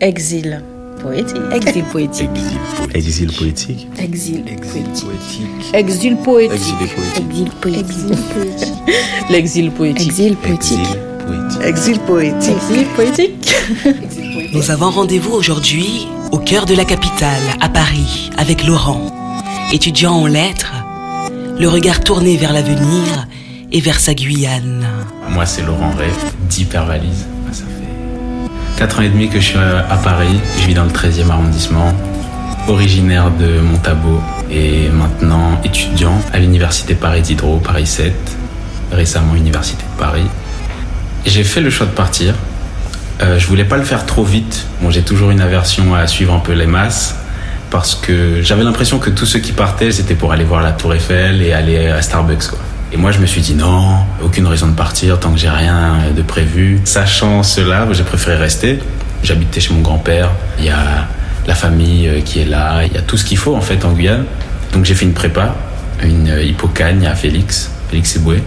Exil poétique. Exil poétique. Exil poétique. Exil poétique. Exil poétique. Exil poétique. L'exil poétique. Exil poétique. Exil poétique. Exil poétique. Nous avons rendez-vous aujourd'hui au cœur de la capitale, à Paris, avec Laurent, étudiant en lettres, le regard tourné vers l'avenir et vers sa Guyane. Moi, c'est Laurent Ray, d'Hypervalise. Ça fait 4 ans et demi que je suis à Paris. Je vis dans le 13e arrondissement, originaire de Montabo et maintenant étudiant à l'Université Paris Diderot, Paris 7, récemment Université de Paris. J'ai fait le choix de partir. Euh, je voulais pas le faire trop vite. Bon, j'ai toujours une aversion à suivre un peu les masses parce que j'avais l'impression que tous ceux qui partaient, c'était pour aller voir la Tour Eiffel et aller à Starbucks. Et moi, je me suis dit non, aucune raison de partir tant que j'ai rien de prévu. Sachant cela, j'ai préféré rester. J'habitais chez mon grand-père. Il y a la famille euh, qui est là. Il y a tout ce qu'il faut en fait en Guyane. Donc j'ai fait une prépa, une hippocagne à Félix, Félix Eboué.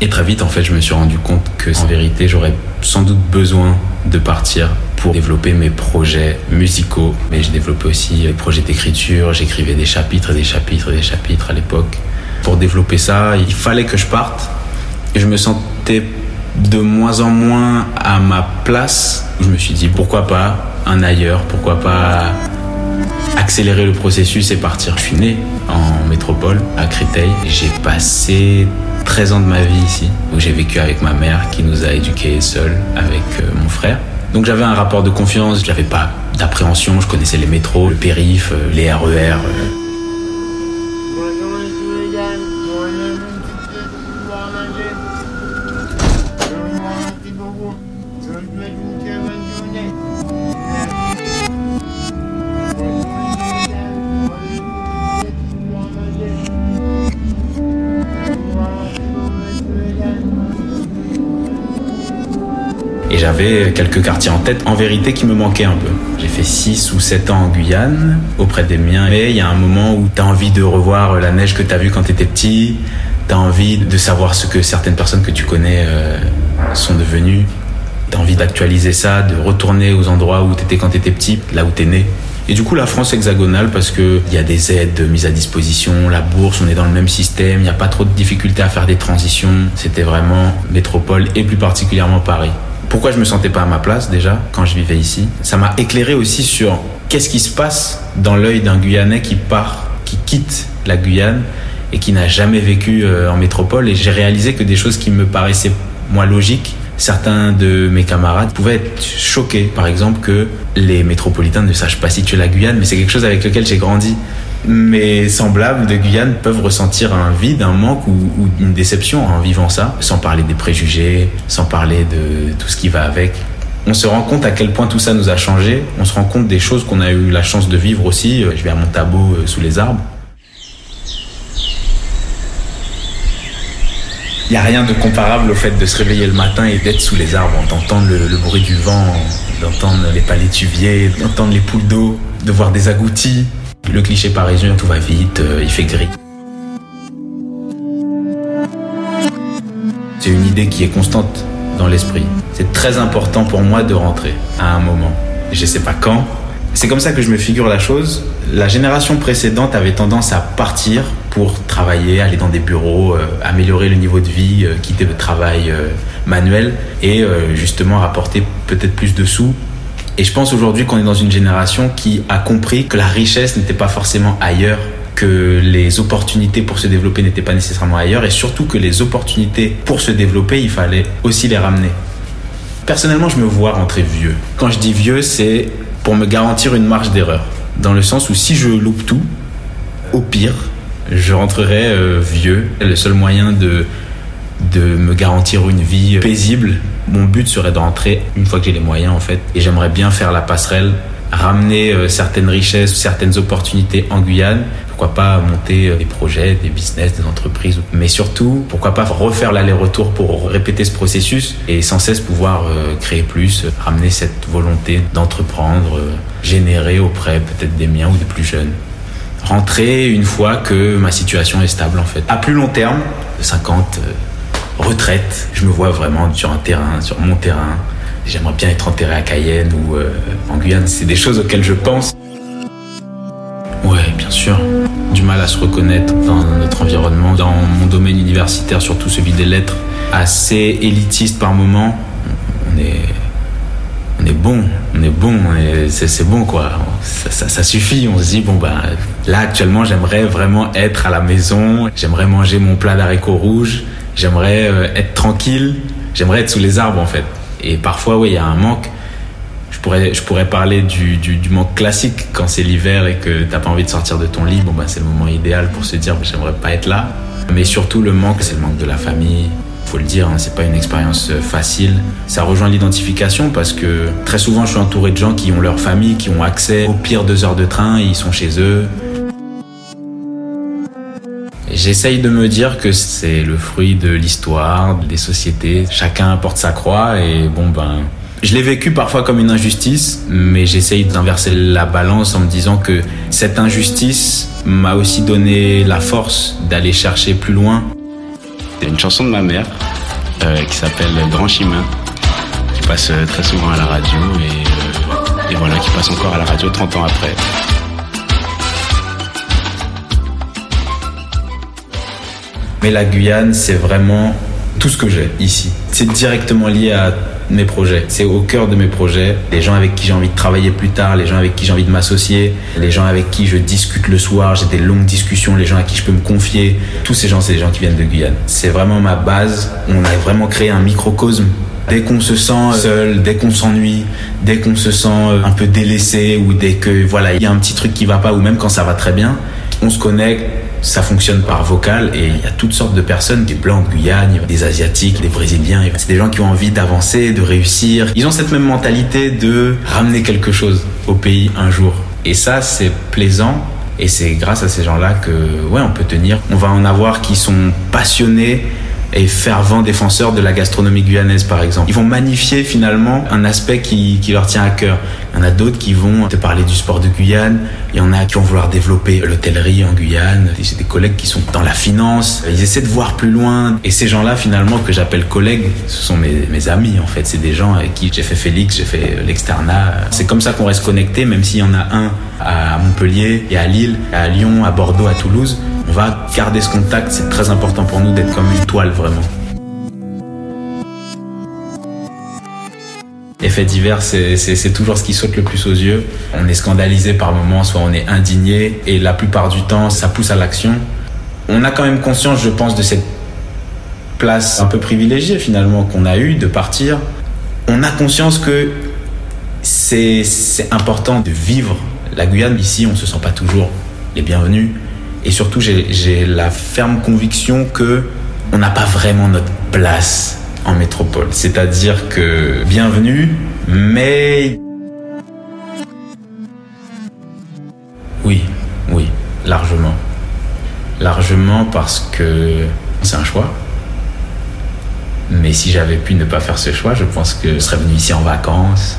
Et très vite, en fait, je me suis rendu compte que, en vérité, j'aurais sans doute besoin de partir pour développer mes projets musicaux. Mais j'ai développé aussi des projets d'écriture. J'écrivais des chapitres et des chapitres et des chapitres à l'époque. Pour développer ça, il fallait que je parte. Je me sentais de moins en moins à ma place. Je me suis dit, pourquoi pas un ailleurs? Pourquoi pas accélérer le processus et partir? Je suis né en métropole, à Créteil. J'ai passé 13 ans de ma vie ici, où j'ai vécu avec ma mère qui nous a éduqués seuls avec euh, mon frère. Donc j'avais un rapport de confiance, je n'avais pas d'appréhension, je connaissais les métros, le périph, euh, les RER. J'avais quelques quartiers en tête, en vérité, qui me manquaient un peu. J'ai fait 6 ou 7 ans en Guyane, auprès des miens. Mais il y a un moment où tu as envie de revoir la neige que tu as vue quand tu étais petit. Tu as envie de savoir ce que certaines personnes que tu connais euh, sont devenues. Tu as envie d'actualiser ça, de retourner aux endroits où tu étais quand tu étais petit, là où tu es né. Et du coup, la France hexagonale, parce qu'il y a des aides mises à disposition, la bourse, on est dans le même système, il n'y a pas trop de difficultés à faire des transitions. C'était vraiment métropole et plus particulièrement Paris pourquoi je me sentais pas à ma place déjà quand je vivais ici? Ça m'a éclairé aussi sur qu'est-ce qui se passe dans l'œil d'un Guyanais qui part, qui quitte la Guyane et qui n'a jamais vécu en métropole. Et j'ai réalisé que des choses qui me paraissaient moins logiques, certains de mes camarades pouvaient être choqués, par exemple, que les métropolitains ne sachent pas situer la Guyane, mais c'est quelque chose avec lequel j'ai grandi mes semblables de Guyane peuvent ressentir un vide, un manque ou, une déception en vivant ça, sans parler des préjugés, sans parler de tout ce qui va avec. On se rend compte à quel point tout ça nous a changé, on se rend compte des choses qu'on a eu la chance de vivre aussi. Je vais à Montabo sous les arbres. Il n'y a rien de comparable au fait de se réveiller le matin et d'être sous les arbres, d'entendre le, le bruit du vent, d'entendre les palétuviers, d'entendre les poules d'eau, de voir des agoutis, le cliché parisien, tout va vite, euh, il fait gris. C'est une idée qui est constante dans l'esprit. C'est très important pour moi de rentrer à un moment. Je sais pas quand. C'est comme ça que je me figure la chose. La génération précédente avait tendance à partir pour travailler, aller dans des bureaux, euh, améliorer le niveau de vie, euh, quitter le travail manuel et justement rapporter peut-être plus de sous et je pense aujourd'hui qu'on est dans une génération qui a compris que la richesse n'était pas forcément ailleurs, que les opportunités pour se développer n'étaient pas nécessairement ailleurs, et surtout que les opportunités pour se développer, il fallait aussi les ramener. Personnellement, je me vois rentrer vieux. Quand je dis vieux, c'est pour me garantir une marge d'erreur. Dans le sens où si je loupe tout, au pire, je rentrerai euh, vieux. Le seul moyen de, de me garantir une vie paisible, mon but serait de rentrer une fois que j'ai les moyens en fait. Et j'aimerais bien faire la passerelle, ramener euh, certaines richesses, certaines opportunités en Guyane. Pourquoi pas monter euh, des projets, des business, des entreprises. Mais surtout, pourquoi pas refaire l'aller-retour pour répéter ce processus et sans cesse pouvoir euh, créer plus, ramener cette volonté d'entreprendre, générer auprès peut-être des miens ou des plus jeunes rentrer une fois que ma situation est stable en fait. À plus long terme, de 50 retraite. Je me vois vraiment sur un terrain, sur mon terrain, j'aimerais bien être enterré à Cayenne ou euh, en Guyane. C'est des choses auxquelles je pense. Ouais, bien sûr. Du mal à se reconnaître dans notre environnement, dans mon domaine universitaire, surtout celui des lettres, assez élitiste par moment. On est, on bon, on est bon, c'est bon quoi. Ça suffit. On se dit bon bah là actuellement j'aimerais vraiment être à la maison, j'aimerais manger mon plat d'haricots rouges, j'aimerais euh, être tranquille, j'aimerais être sous les arbres en fait. Et parfois oui il y a un manque. Je pourrais, je pourrais parler du, du, manque classique quand c'est l'hiver et que t'as pas envie de sortir de ton lit. Bon, bah, c'est le moment idéal pour se dire, bah, j'aimerais pas être là. Mais surtout, le manque, c'est le manque de la famille. Faut le dire, hein, c'est pas une expérience euh, facile. Ça rejoint l'identification parce que très souvent, je suis entouré de gens qui ont leur famille, qui ont accès aux pires deux heures de train, ils sont chez eux. J'essaye de me dire que c'est le fruit de l'histoire, des sociétés. Chacun porte sa croix et bon ben, je l'ai vécu parfois comme une injustice, mais j'essaye d'inverser la balance en me disant que cette injustice m'a aussi donné la force d'aller chercher plus loin. C'est une chanson de ma mère euh, qui s'appelle Grand Chemin, qui passe euh, très souvent à la radio et, euh, et voilà, qui passe encore à la radio 30 ans après. Mais la Guyane, c'est vraiment tout ce que j'ai ici. C'est directement lié à mes projets. C'est au cœur de mes projets. Les gens avec qui j'ai envie de travailler plus tard, les gens avec qui j'ai envie de m'associer, les gens avec qui je discute le soir, j'ai des longues discussions, les gens à qui je peux me confier. Tous ces gens, c'est des gens qui viennent de Guyane. C'est vraiment ma base. On a vraiment créé un microcosme Dès qu'on se sent seul, dès qu'on s'ennuie, dès qu'on se sent un peu délaissé ou dès que voilà, il y a un petit truc qui va pas ou même quand ça va très bien, on se connecte, ça fonctionne par vocal et il y a toutes sortes de personnes, des blancs de Guyane, des asiatiques, des brésiliens, c'est des gens qui ont envie d'avancer, de réussir. Ils ont cette même mentalité de ramener quelque chose au pays un jour. Et ça, c'est plaisant et c'est grâce à ces gens-là que ouais, on peut tenir. On va en avoir qui sont passionnés et fervents défenseurs de la gastronomie guyanaise, par exemple. Ils vont magnifier finalement un aspect qui, qui leur tient à cœur. Il y en a d'autres qui vont te parler du sport de Guyane. Il y en a qui vont vouloir développer l'hôtellerie en Guyane. J'ai des collègues qui sont dans la finance. Ils essaient de voir plus loin. Et ces gens-là, finalement, que j'appelle collègues, ce sont mes, mes amis, en fait. C'est des gens avec qui j'ai fait Félix, j'ai fait l'externat. C'est comme ça qu'on reste connecté, même s'il y en a un à Montpellier et à Lille, à Lyon, à Bordeaux, à Toulouse. On va garder ce contact. C'est très important pour nous d'être comme une toile, vraiment. Effet divers, c'est- toujours ce qui saute le plus aux yeux. On est scandalisé par moments, soit on est indigné, et la plupart du temps, ça pousse à l'action. On a quand même conscience, je pense, de cette place un peu privilégiée finalement qu'on a eue de partir. On a conscience que c'est important de vivre la Guyane. Ici, on se sent pas toujours les bienvenus. Et surtout, j'ai la ferme conviction que on n'a pas vraiment notre place en métropole. C'est-à-dire que bienvenue, mais oui, oui, largement, largement parce que c'est un choix. Mais si j'avais pu ne pas faire ce choix, je pense que je serais venu ici en vacances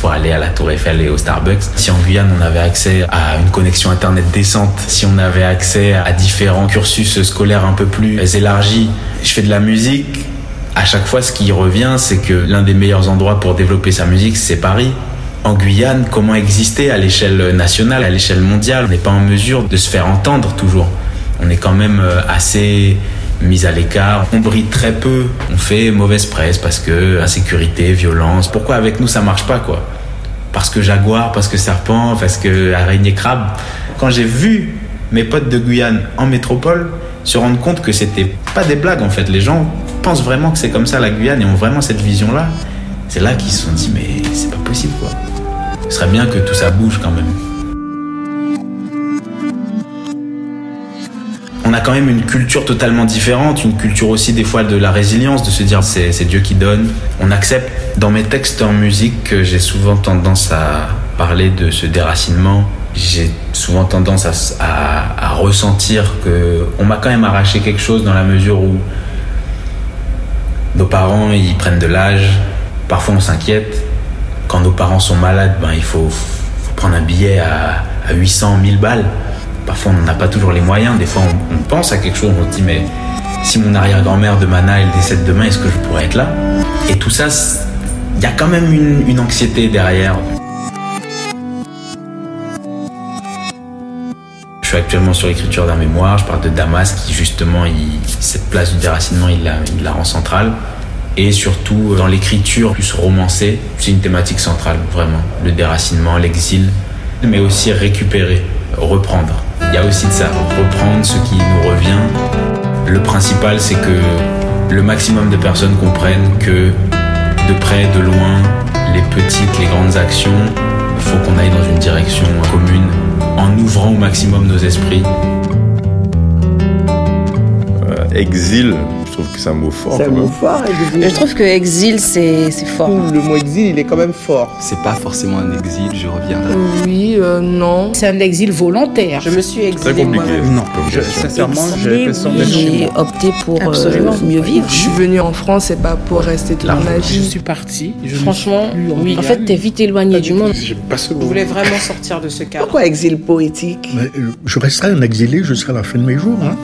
pour aller à la Tour Eiffel et au Starbucks. Si en Guyane on avait accès à une connexion internet décente, si on avait accès à différents cursus scolaires un peu plus élargis, je fais de la musique. À chaque fois, ce qui revient, c'est que l'un des meilleurs endroits pour développer sa musique, c'est Paris. En Guyane, comment exister à l'échelle nationale, à l'échelle mondiale? On n'est pas en mesure de se faire entendre toujours. On est quand même euh, assez mis à l'écart. On brille très peu. On fait mauvaise presse parce que insécurité, violence. Pourquoi avec nous ça marche pas quoi? Parce que jaguar, parce que serpent, parce que araignée crabe. Quand j'ai vu mes potes de Guyane en métropole se rendre compte que c'était pas des blagues en fait, les gens pensent vraiment que c'est comme ça la Guyane et ont vraiment cette vision là. C'est là qu'ils se sont dit mais c'est pas possible quoi. Ce serait bien que tout ça bouge quand même. On a quand même une culture totalement différente, une culture aussi des fois de la résilience, de se dire c'est Dieu qui donne. On accepte. Dans mes textes en musique, euh, j'ai souvent tendance à parler de ce déracinement. J'ai souvent tendance à, ressentir que on m'a quand même arraché quelque chose dans la mesure où nos parents ils prennent de l'âge. Parfois on s'inquiète. Quand nos parents sont malades, ben il faut, faut prendre un billet à, à 800, 1000 balles. Parfois, on n'a pas toujours les moyens. Des fois, on, pense à quelque chose, on se dit, mais si mon arrière-grand-mère de Mana, elle décède demain, est-ce que je pourrais être là? Et tout ça, il y a quand même une, anxiété derrière. Je suis actuellement sur l'écriture d'un mémoire, je parle de Damas qui justement, cette place du déracinement, il la, il la rend centrale. Et surtout dans l'écriture plus romancée, c'est une thématique centrale, vraiment. Le déracinement, l'exil, mais aussi récupérer, reprendre. Il y a aussi de ça, reprendre ce qui nous revient. Le principal, c'est que le maximum de personnes comprennent que de près, de loin, les petites, les grandes actions, il faut qu'on aille dans une direction commune en ouvrant au maximum nos esprits. Exil, je trouve que c'est un mot fort. C'est un mot fort, exil. Je trouve que exil, c'est fort. Le mot exil, il est quand même fort. C'est pas forcément un exil, je reviendrai. Oui, euh, non. C'est un exil volontaire. Je me suis Très exilée compliqué. Non, je, sincèrement, j'ai opté pour euh, mieux vivre. Je suis venue en France, c'est pas pour rester toute ma Je vie. suis partie. Je me Franchement, oui. En fait, t'es vite éloigné du monde. Pas ce Je voulais vraiment sortir de ce cadre. Pourquoi exil poétique? Mais, euh, Je resterai un exilé jusqu'à la fin de mes jours. hein.